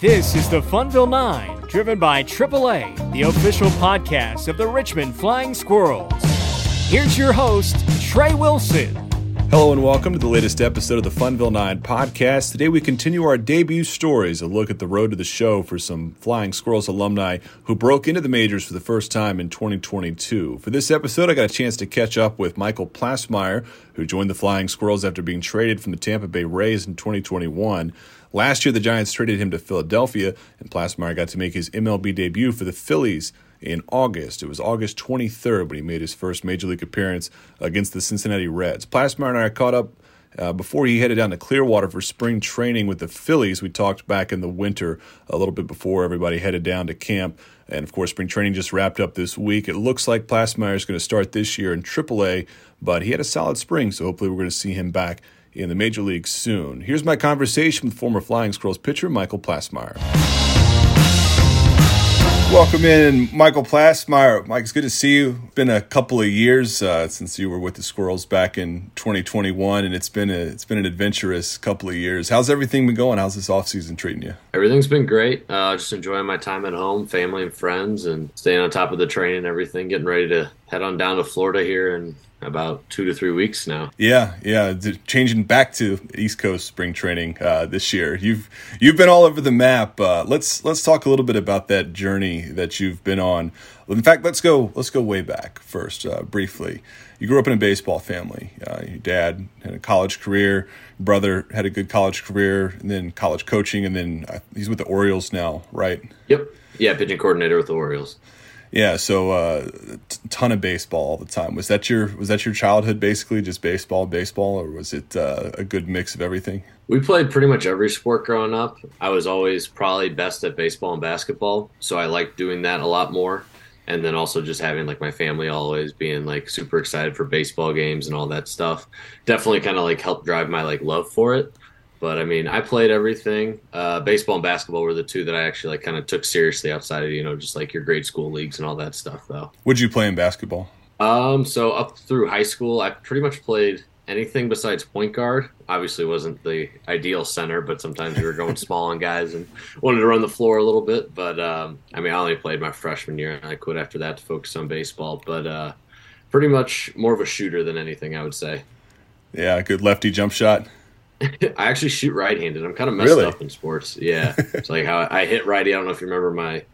This is the Funville 9, driven by AAA, the official podcast of the Richmond Flying Squirrels. Here's your host, Trey Wilson. Hello and welcome to the latest episode of the Funville 9 podcast. Today we continue our debut stories, a look at the road to the show for some Flying Squirrels alumni who broke into the majors for the first time in 2022. For this episode, I got a chance to catch up with Michael Plassmeyer, who joined the Flying Squirrels after being traded from the Tampa Bay Rays in 2021. Last year, the Giants traded him to Philadelphia, and Plassmeyer got to make his MLB debut for the Phillies in August. It was August 23rd when he made his first major league appearance against the Cincinnati Reds. Plassmeyer and I caught up uh, before he headed down to Clearwater for spring training with the Phillies. We talked back in the winter a little bit before everybody headed down to camp. And of course, spring training just wrapped up this week. It looks like Plassmeyer is going to start this year in AAA, but he had a solid spring, so hopefully we're going to see him back in the major leagues soon. Here's my conversation with former Flying Squirrels pitcher Michael Plassmeyer. Welcome in, Michael Plassmeyer. Mike, it's good to see you. It's been a couple of years uh, since you were with the Squirrels back in 2021, and it's been a it's been an adventurous couple of years. How's everything been going? How's this off season treating you? Everything's been great. Uh, just enjoying my time at home, family and friends, and staying on top of the training and everything. Getting ready to head on down to Florida here and about two to three weeks now. Yeah, yeah, changing back to East Coast spring training uh, this year. You've you've been all over the map. Uh, let's let's talk a little bit about that journey that you've been on. In fact, let's go let's go way back first, uh, briefly. You grew up in a baseball family. Uh, your dad had a college career. Brother had a good college career, and then college coaching, and then uh, he's with the Orioles now, right? Yep. Yeah, pitching coordinator with the Orioles. Yeah, so uh, t- ton of baseball all the time. Was that your was that your childhood basically just baseball, baseball, or was it uh, a good mix of everything? We played pretty much every sport growing up. I was always probably best at baseball and basketball, so I liked doing that a lot more. And then also just having like my family always being like super excited for baseball games and all that stuff definitely kind of like helped drive my like love for it. But I mean, I played everything. Uh, baseball and basketball were the two that I actually like kind of took seriously outside of you know just like your grade school leagues and all that stuff. Though. Would you play in basketball? Um, so up through high school, I pretty much played anything besides point guard. Obviously, wasn't the ideal center, but sometimes we were going small on guys and wanted to run the floor a little bit. But um, I mean, I only played my freshman year, and I quit after that to focus on baseball. But uh, pretty much more of a shooter than anything, I would say. Yeah, good lefty jump shot. I actually shoot right-handed. I'm kind of messed really? up in sports. Yeah, it's like how I hit righty. I don't know if you remember my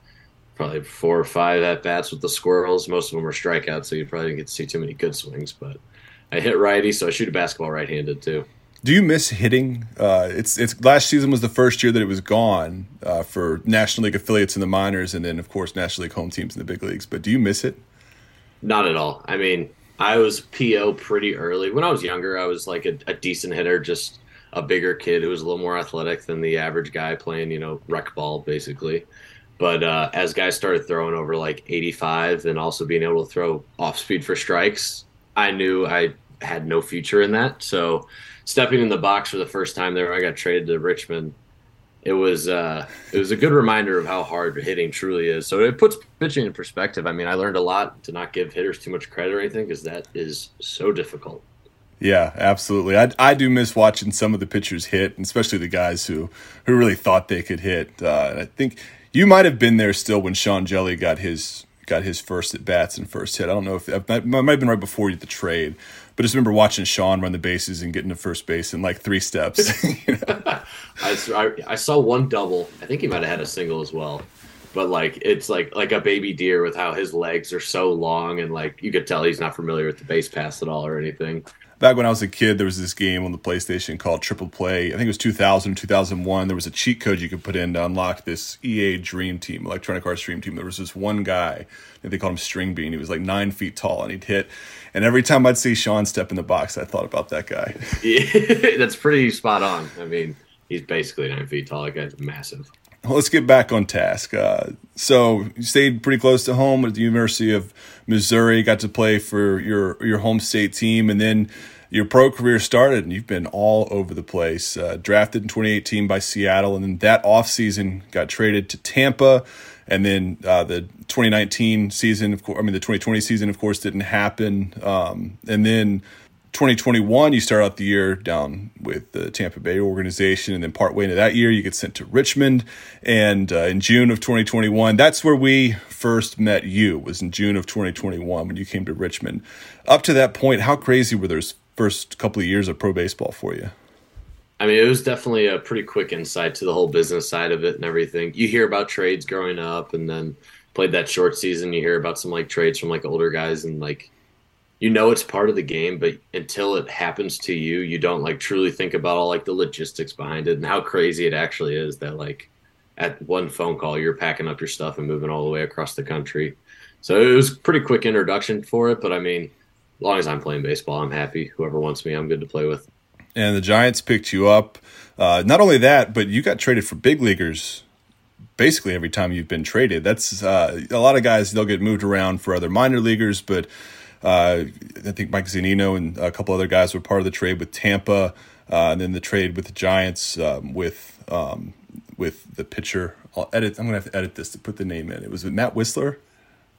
probably four or five at bats with the squirrels. Most of them were strikeouts, so you probably didn't get to see too many good swings. But I hit righty, so I shoot a basketball right-handed too. Do you miss hitting? Uh, it's it's last season was the first year that it was gone uh, for National League affiliates in the minors, and then of course National League home teams in the big leagues. But do you miss it? Not at all. I mean, I was PO pretty early. When I was younger, I was like a, a decent hitter, just a bigger kid who was a little more athletic than the average guy playing, you know, rec ball basically. But uh, as guys started throwing over like 85 and also being able to throw off speed for strikes, I knew I had no future in that. So stepping in the box for the first time there, I got traded to Richmond. It was uh, it was a good reminder of how hard hitting truly is. So it puts pitching in perspective. I mean, I learned a lot to not give hitters too much credit or anything because that is so difficult. Yeah, absolutely. I, I do miss watching some of the pitchers hit, especially the guys who, who really thought they could hit. Uh, I think you might have been there still when Sean Hjelle got his got his first at bats and first hit. I don't know if that might have been right before the trade, but I just remember watching Sean run the bases and getting to first base in like three steps. you know? I, I saw one double. I think he might have had a single as well but like it's like like a baby deer with how his legs are so long and like you could tell he's not familiar with the base pass at all or anything back when I was a kid, there was this game on the PlayStation called Triple Play. I think it was 2000 2001. There was a cheat code you could put in to unlock this EA Dream Team, Electronic Arts Dream Team. There was this one guy, they called him String Bean. He was like nine feet tall and he'd hit. And every time I'd see Sean step in the box, I thought about that guy. Yeah, that's pretty spot on. I mean, he's basically nine feet tall. That guy's massive let's get back on task. Uh, so you stayed pretty close to home at the University of Missouri. Got to play for your your home state team, and then your pro career started, and you've been all over the place. Uh, drafted in 2018 by Seattle, and then that offseason got traded to Tampa, and then uh, the 2019 season, of course, I mean the 2020 season, of course, didn't happen, um, and then 2021, you start out the year down with the Tampa Bay organization, and then partway into that year, you get sent to Richmond. And uh, in June of 2021, that's where we first met you. Was in June of 2021 when you came to Richmond. Up to that point, how crazy were those first couple of years of pro baseball for you? I mean, it was definitely a pretty quick insight to the whole business side of it and everything. You hear about trades growing up, and then played that short season. You hear about some like trades from like older guys, and like you know it's part of the game, but until it happens to you, you don't like truly think about all like the logistics behind it and how crazy it actually is that like at one phone call you're packing up your stuff and moving all the way across the country. So it was pretty quick introduction for it, but I mean, as long as I'm playing baseball, I'm happy. Whoever wants me, I'm good to play with and the Giants picked you up. Uh, not only that, but you got traded for big leaguers basically every time you've been traded. That's uh, a lot of guys. They'll get moved around for other minor leaguers, but uh, I think Mike Zunino and a couple other guys were part of the trade with Tampa, uh, and then the trade with the Giants um, with um, with the pitcher. I'll edit. I'm gonna have to edit this to put the name in. It was with Matt Wisler.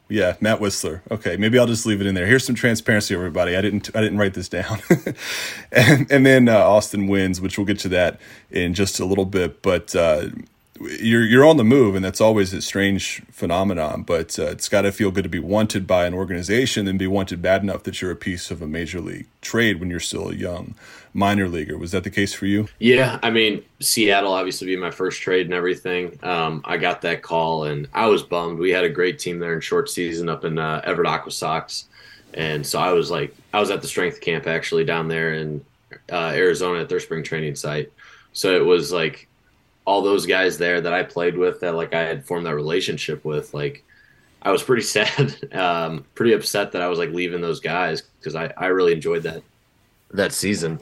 Yeah, Matt Wisler. Okay, maybe I'll just leave it in there. Here's some transparency, everybody. I didn't I didn't write this down. and and then uh, Austin Wynns, which we'll get to that in just a little bit. But uh, you're you're on the move, and that's always a strange phenomenon. But uh, it's got to feel good to be wanted by an organization and be wanted bad enough that you're a piece of a major league trade when you're still a young minor leaguer. Was that the case for you? Yeah, I mean Seattle obviously be my first trade and everything. Um, I got that call, and I was bummed. We had a great team there in short season up in uh, Everett Aqua Sox, and so I was like, I was at the strength camp actually down there in uh, Arizona at their spring training site. So it was like all those guys there that I played with that like I had formed that relationship with, like I was pretty sad, um, pretty upset that I was like leaving those guys because I, I really enjoyed that that season.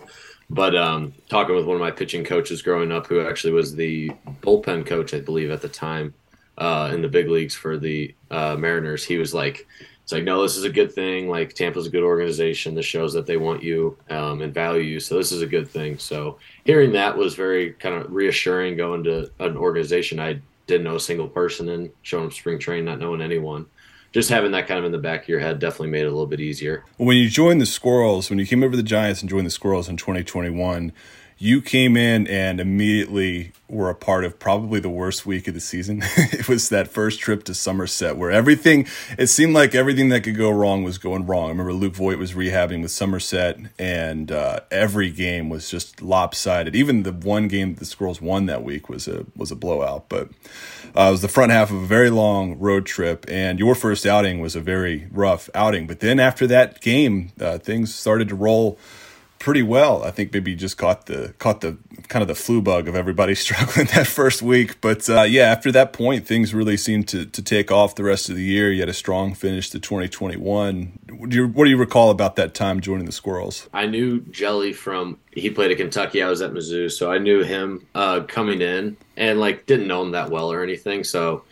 But um, talking with one of my pitching coaches growing up, who actually was the bullpen coach, I believe, at the time uh, in the big leagues for the uh, Mariners, he was like, it's like, no, this is a good thing. Like Tampa's a good organization. This shows that they want you um, and value you. So this is a good thing. So hearing that was very kind of reassuring. Going to an organization I didn't know a single person in, showing up spring training, not knowing anyone. Just having that kind of in the back of your head definitely made it a little bit easier. When you joined the Squirrels, when you came over to the Giants and joined the Squirrels in 2021, you came in and immediately were a part of probably the worst week of the season. it was that first trip to Somerset where everything, it seemed like everything that could go wrong was going wrong. I remember Luke Voit was rehabbing with Somerset and uh, every game was just lopsided. Even the one game the Squirrels won that week was a, was a blowout, but uh, it was the front half of a very long road trip and your first outing was a very rough outing. But then after that game, uh, things started to roll pretty well. I think maybe just caught the caught the kind of the flu bug of everybody struggling that first week. But uh, yeah, after that point, things really seemed to to take off the rest of the year. You had a strong finish to 2021. What do you, what do you recall about that time joining the Squirrels? I knew Hjelle from he played at Kentucky. I was at Mizzou, so I knew him uh, coming in, and like didn't know him that well or anything. So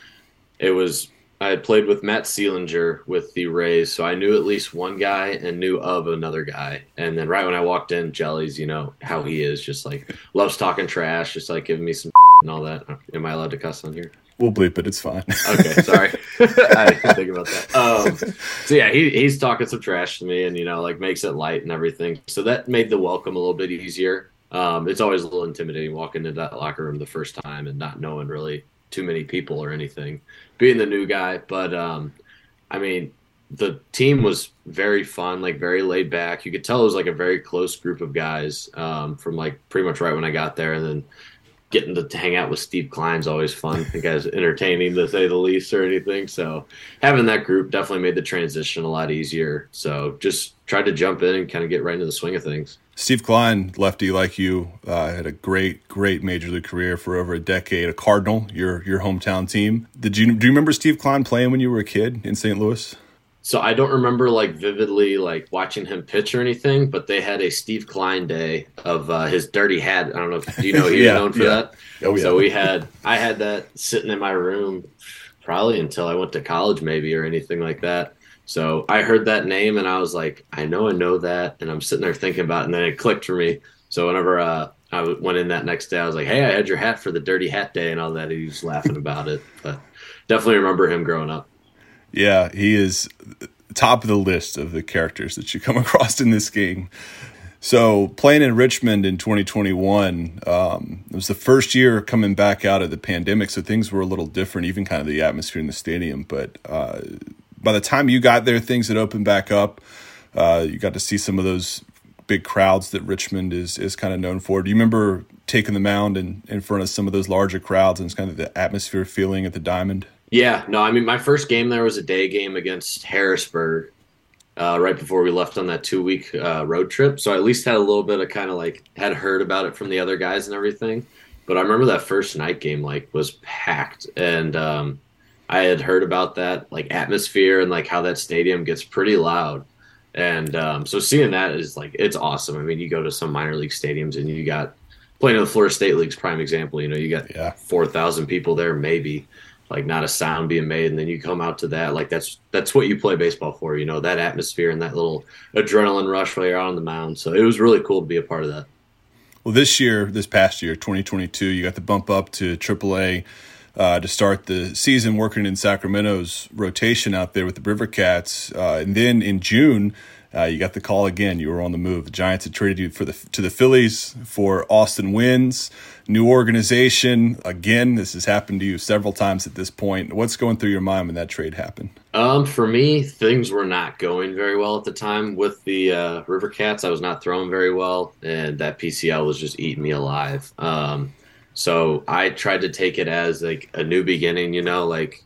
it was I had played with Matt Seelinger with the Rays, so I knew at least one guy and knew of another guy. And then right when I walked in, Hjelle's, you know how he is, just like loves talking trash, just like giving me some and all that. Am I allowed to cuss on here? We'll bleep it. It's fine. okay, sorry. I didn't think about that. Um, so yeah, he, he's talking some trash to me, and you know, like makes it light and everything. So that made the welcome a little bit easier. Um, it's always a little intimidating walking into that locker room the first time and not knowing really too many people or anything, being the new guy. But um, I mean, the team was very fun, like very laid back. You could tell it was like a very close group of guys um, from like pretty much right when I got there, and then getting to hang out with Steve Kline's always fun. The guy's entertaining to say the least or anything. So having that group definitely made the transition a lot easier. So just tried to jump in and kind of get right into the swing of things. Steve Kline, lefty like you, uh, had a great, great major league career for over a decade. A Cardinal, your your hometown team. Did you do you remember Steve Kline playing when you were a kid in St. Louis? So I don't remember like vividly like watching him pitch or anything, but they had a Steve Kline day of uh, his dirty hat. I don't know if do you know he yeah, known for yeah. that. Oh yeah. So we had I had that sitting in my room probably until I went to college maybe or anything like that. So I heard that name and I was like, I know I know that, and I'm sitting there thinking about, it, and then it clicked for me. So whenever uh, I went in that next day, I was like, Hey, I had your hat for the dirty hat day and all that. He was laughing about it, but definitely remember him growing up. Yeah, he is top of the list of the characters that you come across in this game. So playing in Richmond in 2021, um, it was the first year coming back out of the pandemic, so things were a little different, even kind of the atmosphere in the stadium. But uh, by the time you got there, things had opened back up. Uh, you got to see some of those big crowds that Richmond is is kind of known for. Do you remember taking the mound in, in front of some of those larger crowds and it's kind of the atmosphere feeling at the Diamond? Yeah, no, I mean my first game there was a day game against Harrisburg, uh, right before we left on that two week uh, road trip. So I at least had a little bit of kind of like had heard about it from the other guys and everything. But I remember that first night game like was packed, and um, I had heard about that like atmosphere and like how that stadium gets pretty loud. And um, so seeing that is like it's awesome. I mean, you go to some minor league stadiums and you got playing in the Florida State League's prime example. You know, you got yeah. four thousand people there, maybe like not a sound being made and then you come out to that like that's that's what you play baseball for you know that atmosphere and that little adrenaline rush while you're out on the mound so it was really cool to be a part of that well this year this past year 2022 you got the bump up to aaa uh, to start the season working in sacramento's rotation out there with the river cats uh, and then in june uh, you got the call again. You were on the move. The Giants had traded you for the to the Phillies for Austin Wynns, new organization. Again, this has happened to you several times at this point. What's going through your mind when that trade happened? Um, for me, things were not going very well at the time with the uh, River Cats. I was not throwing very well, and that PCL was just eating me alive. Um, so I tried to take it as like a new beginning. You know, like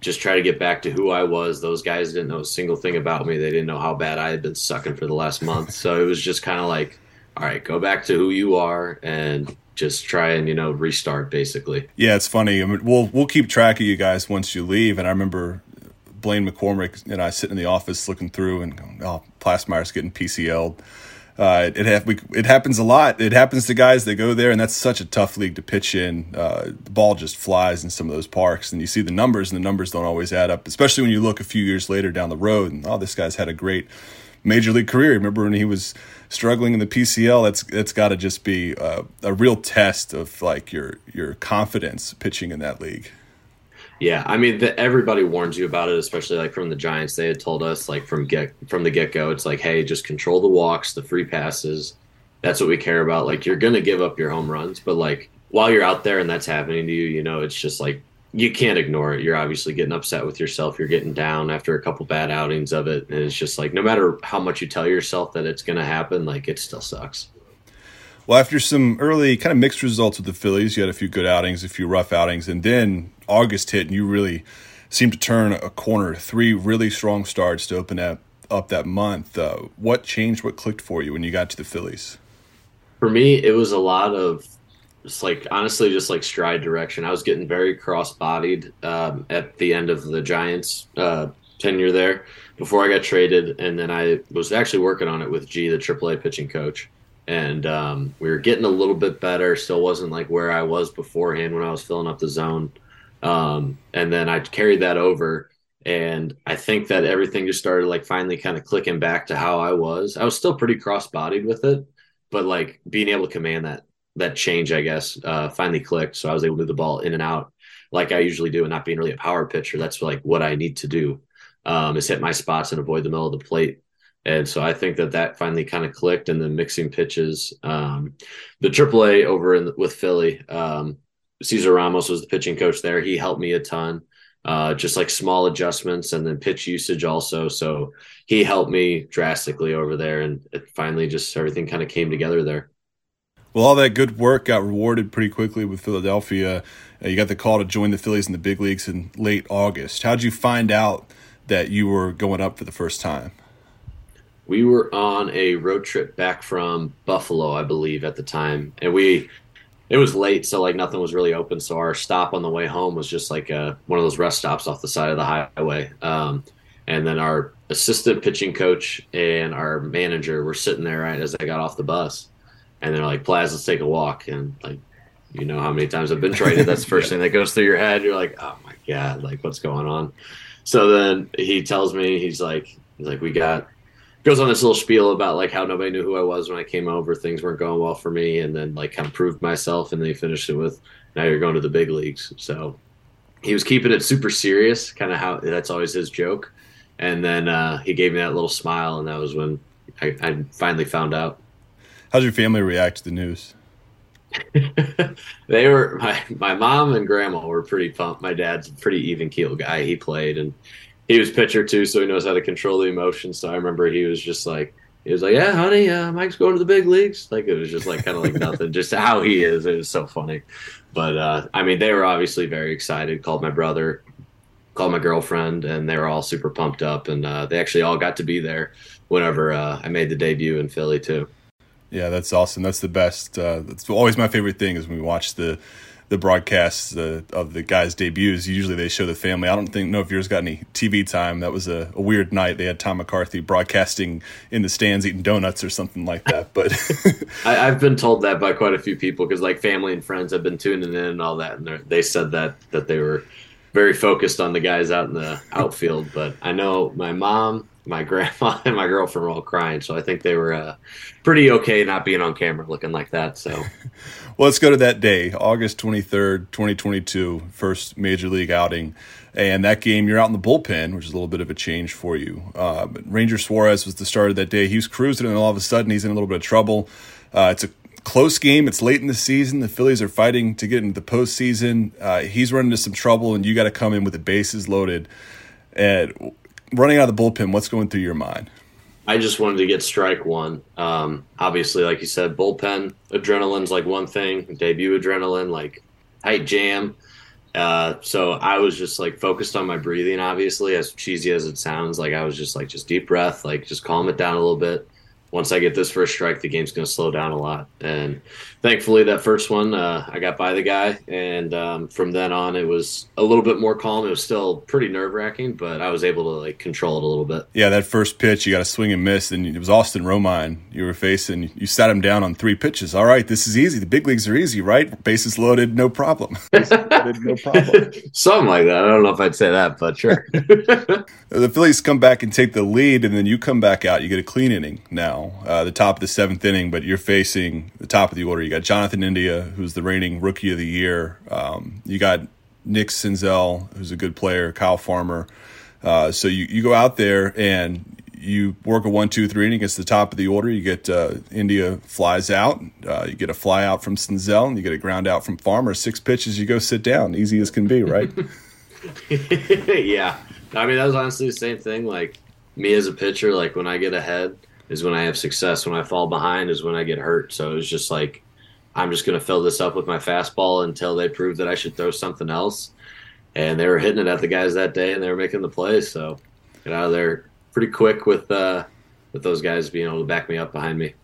just try to get back to who I was. Those guys didn't know a single thing about me. They didn't know how bad I had been sucking for the last month. So it was just kind of like, all right, go back to who you are and just try and you know restart basically. Yeah, it's funny. I mean, we'll we'll keep track of you guys once you leave. And I remember Blaine McCormick and I sitting in the office looking through and going, "Oh, Plassmeyer's getting PCL'd." Uh, it ha- we, it happens a lot. It happens to guys that go there, and that's such a tough league to pitch in. Uh, the ball just flies in some of those parks, and you see the numbers, and the numbers don't always add up. Especially when you look a few years later down the road, and oh, this guy's had a great major league career. Remember when he was struggling in the PCL? That's that's got to just be a, a real test of like your your confidence pitching in that league. Yeah, I mean, the, everybody warns you about it, especially like from the Giants. They had told us like from get from the get go, it's like, hey, just control the walks, the free passes. That's what we care about. Like you're gonna give up your home runs, but like while you're out there and that's happening to you, you know, it's just like you can't ignore it. You're obviously getting upset with yourself. You're getting down after a couple bad outings of it, and it's just like no matter how much you tell yourself that it's gonna happen, like it still sucks. Well, after some early kind of mixed results with the Phillies, you had a few good outings, a few rough outings, and then August hit, and you really seemed to turn a corner. Three really strong starts to open up, up that month. Uh, what changed? What clicked for you when you got to the Phillies? For me, it was a lot of just like honestly, just like stride direction. I was getting very cross-bodied um, at the end of the Giants' uh, tenure there before I got traded, and then I was actually working on it with G, the AAA pitching coach and um, we were getting a little bit better. Still wasn't like where I was beforehand when I was filling up the zone. Um, and then I carried that over, and I think that everything just started like finally kind of clicking back to how I was. I was still pretty cross-bodied with it, but like being able to command that that change, I guess, uh, finally clicked. So I was able to move the ball in and out like I usually do, and not being really a power pitcher. That's like what I need to do um, is hit my spots and avoid the middle of the plate. And so I think that that finally kind of clicked and then mixing pitches. Um, the AAA over in, with Philly, um, Cesar Ramos was the pitching coach there. He helped me a ton, uh, just like small adjustments and then pitch usage also. So he helped me drastically over there. And it finally just everything kind of came together there. Well, all that good work got rewarded pretty quickly with Philadelphia. Uh, you got the call to join the Phillies in the big leagues in late August. How'd you find out that you were going up for the first time? we were on a road trip back from Buffalo, I believe, at the time, and we it was late, so like nothing was really open. So our stop on the way home was just like a, one of those rest stops off the side of the highway. Um, and then our assistant pitching coach and our manager were sitting there right as I got off the bus, and they're like, "Plaz, let's take a walk." And like, you know how many times I've been traded. That's the first yeah. thing that goes through your head. You're like, "Oh my god, like what's going on?" So then he tells me, he's like, he's like, "We got." Goes on this little spiel about like how nobody knew who I was when I came over. Things weren't going well for me, and then like kind of proved myself. And then he finished it with, "Now you're going to the big leagues." So he was keeping it super serious, kind of how that's always his joke. And then uh, he gave me that little smile, and that was when I, I finally found out. How's your family react to the news? they were my my mom and grandma were pretty pumped. My dad's a pretty even keel guy. He played and he was pitcher too, so he knows how to control the emotions. So I remember he was just like he was like, "Yeah, honey, uh, Mike's going to the big leagues." Like it was just like kind of like nothing, just how he is. It was so funny. But uh, I mean, they were obviously very excited. Called my brother, called my girlfriend, and they were all super pumped up. And uh, they actually all got to be there whenever uh, I made the debut in Philly too. Yeah, that's awesome. That's the best. Uh, that's always my favorite thing is when we watch the the broadcasts uh, of the guys' debuts. Usually they show the family. I don't think know if yours got any TV time. That was a, a, weird night. They had Tom McCarthy broadcasting in the stands eating donuts or something like that. But I, have been told that by quite a few people because like family and friends have been tuning in and all that, and they said that that they were very focused on the guys out in the outfield. But I know my mom my grandma and my girlfriend were all crying. So I think they were uh, pretty okay not being on camera looking like that. So, well, let's go to that day, August 23rd, 2022, first major league outing. And that game, you're out in the bullpen, which is a little bit of a change for you. Uh, Ranger Suarez was the starter that day. He was cruising, and all of a sudden, he's in a little bit of trouble. Uh, it's a close game. It's late in the season. The Phillies are fighting to get into the postseason. Uh, he's running into some trouble, and you got to come in with the bases loaded. And running out of the bullpen, what's going through your mind? I just wanted to get strike one. Um, obviously, like you said, bullpen adrenaline's like one thing, debut adrenaline, like tight jam. Uh, so I was just like focused on my breathing, obviously, as cheesy as it sounds. Like I was just like, just deep breath, like just calm it down a little bit once I get this first strike, the game's going to slow down a lot. And thankfully, that first one, uh, I got by the guy. And um, from then on, it was a little bit more calm. It was still pretty nerve wracking, but I was able to like control it a little bit. Yeah, that first pitch, you got a swing and miss. And it was Austin Romine you were facing. You sat him down on three pitches. All right, this is easy. The big leagues are easy, right? Bases loaded, no problem. loaded, no problem. Something like that. I don't know if I'd say that, but sure. the Phillies come back and take the lead, and then you come back out. You get a clean inning now now, uh, the top of the seventh inning, but you're facing the top of the order. You got Jonathan India, who's the reigning rookie of the year. Um, you got Nick Senzel, who's a good player, Kyle Farmer. Uh, so you, you go out there and you work a one, two, three inning against the top of the order. You get uh, India flies out. Uh, you get a fly out from Senzel, and you get a ground out from Farmer. Six pitches, you go sit down. Easy as can be, right? yeah. I mean, that was honestly the same thing. Like me as a pitcher, like when I get ahead, is when I have success. When I fall behind is when I get hurt. So it was just like, I'm just going to fill this up with my fastball until they prove that I should throw something else. And they were hitting it at the guys that day, and they were making the plays. So get out of there pretty quick with uh, with those guys being able to back me up behind me.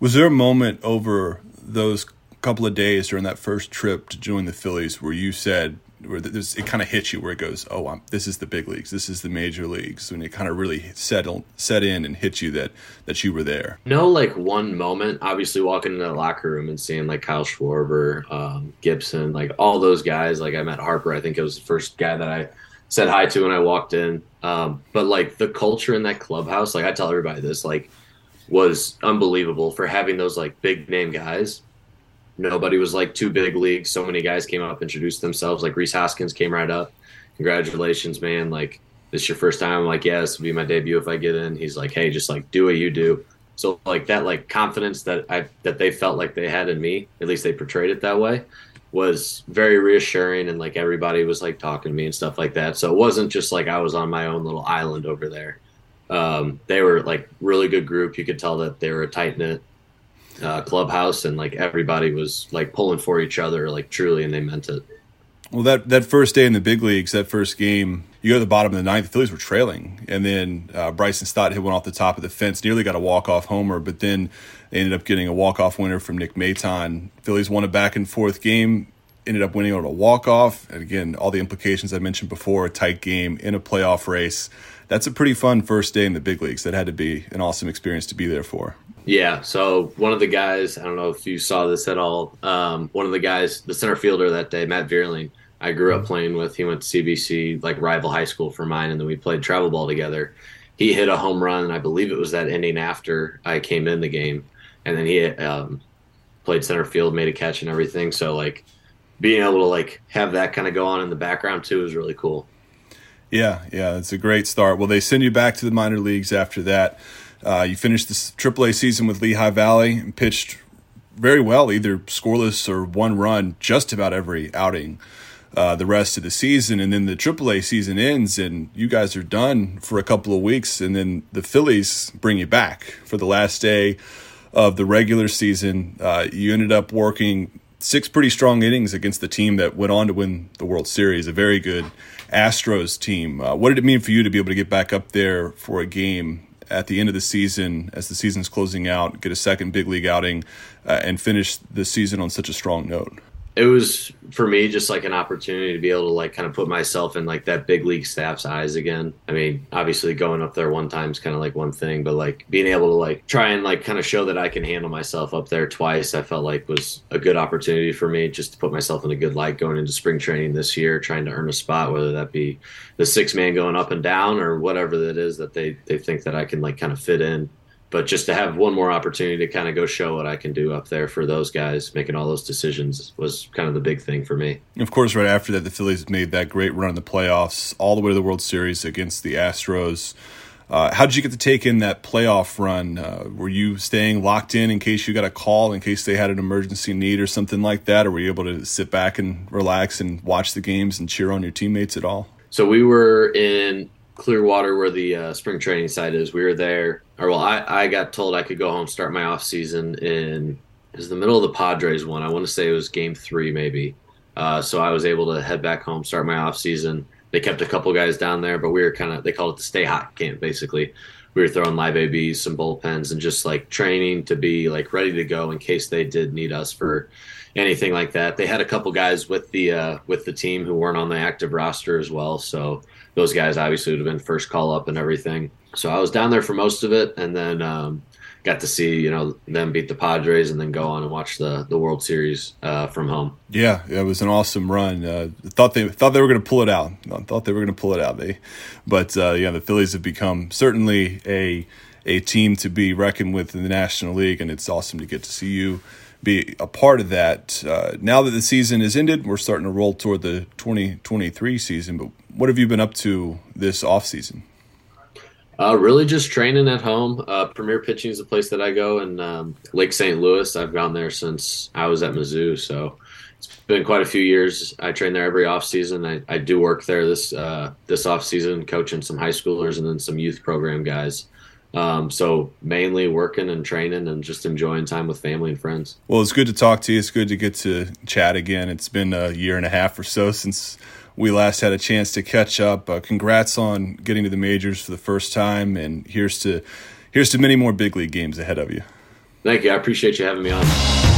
Was there a moment over those couple of days during that first trip to join the Phillies where you said, where this, it kind of hits you where it goes, oh, I'm, this is the big leagues, this is the major leagues, when it kind of really settled, set in and hit you that that you were there. No, like one moment. Obviously, walking into the locker room and seeing like Kyle Schwarber, um, Gibson, like all those guys. Like I met Harper. I think it was the first guy that I said hi to when I walked in. Um, but like the culture in that clubhouse, like I tell everybody this, like was unbelievable for having those like big name guys nobody was like too big league. So many guys came up, introduced themselves. Like Rhys Hoskins came right up. Congratulations, man. Like, this is your first time. I'm like, yeah, this will be my debut if I get in. He's like, hey, just like do what you do. So like that like confidence that I that they felt like they had in me, at least they portrayed it that way, was very reassuring and like everybody was like talking to me and stuff like that. So it wasn't just like I was on my own little island over there. Um, they were like really good group. You could tell that they were a tight knit uh, clubhouse, and like everybody was like pulling for each other, like truly, and they meant it. Well, that that first day in the big leagues, that first game, you go to the bottom of the ninth. The Phillies were trailing, and then uh, Bryson Stott hit one off the top of the fence, nearly got a walk off homer, but then they ended up getting a walk off winner from Nick Maton. Phillies won a back and forth game, ended up winning on a walk off, and again, all the implications I mentioned before, a tight game in a playoff race. That's a pretty fun first day in the big leagues. That had to be an awesome experience to be there for. Yeah. So one of the guys, I don't know if you saw this at all. Um, one of the guys, the center fielder that day, Matt Vierling, I grew up mm-hmm. playing with. He went to CBC, like rival high school for mine, and then we played travel ball together. He hit a home run. I believe it was that inning after I came in the game, and then he um, played center field, made a catch, and everything. So like being able to like have that kind of go on in the background too is really cool. Yeah, yeah, it's a great start. Well, they send you back to the minor leagues after that. Uh, you finished this AAA season with Lehigh Valley and pitched very well, either scoreless or one run, just about every outing. Uh, the rest of the season, and then the AAA season ends, and you guys are done for a couple of weeks, and then the Phillies bring you back for the last day of the regular season. Uh, you ended up working six pretty strong innings against the team that went on to win the World Series, a very good Astros team. Uh, what did it mean for you to be able to get back up there for a game at the end of the season, as the season's closing out, get a second big league outing, uh, and finish the season on such a strong note? It was for me just like an opportunity to be able to like kind of put myself in like that big league staff's eyes again. I mean, obviously going up there one time is kind of like one thing, but like being able to like try and like kind of show that I can handle myself up there twice, I felt like was a good opportunity for me just to put myself in a good light going into spring training this year, trying to earn a spot, whether that be the six man going up and down or whatever that is that they they think that I can like kind of fit in but just to have one more opportunity to kind of go show what I can do up there for those guys making all those decisions was kind of the big thing for me. Of course, right after that, the Phillies made that great run in the playoffs, all the way to the World Series against the Astros. Uh, how did you get to take in that playoff run? Uh, were you staying locked in in case you got a call, in case they had an emergency need or something like that, or were you able to sit back and relax and watch the games and cheer on your teammates at all? So we were in Clearwater, where the uh, spring training site is. We were there, or well, I, I got told I could go home, start my off season in is the middle of the Padres one. I want to say it was game three, maybe. Uh, so I was able to head back home, start my off season. They kept a couple guys down there, but we were kind of they called it the stay hot camp. Basically, we were throwing live ABs, some bullpens, and just like training to be like ready to go in case they did need us for anything like that. They had a couple guys with the uh, with the team who weren't on the active roster as well, so those guys obviously would have been first call up and everything. So I was down there for most of it, and then um, got to see you know them beat the Padres and then go on and watch the the World Series uh, from home. Yeah, it was an awesome run. Uh, thought they thought they were going to pull it out. Thought they were going to pull it out. They, but uh, yeah, the Phillies have become certainly a a team to be reckoned with in the National League, and it's awesome to get to see you be a part of that. Uh, now that the season is ended, we're starting to roll toward the 2023 season. But what have you been up to this off season? Uh, really, just training at home. Uh, Premier Pitching is the place that I go and um, Lake St. Louis. I've gone there since I was at Mizzou, so it's been quite a few years. I train there every off season. I, I do work there this uh, this off season, coaching some high schoolers and then some youth program guys. Um, so mainly working and training and just enjoying time with family and friends. Well, it's good to talk to you. It's good to get to chat again. It's been a year and a half or so since we last had a chance to catch up. Uh, congrats on getting to the majors for the first time, and here's to here's to many more big league games ahead of you. Thank you. I appreciate you having me on.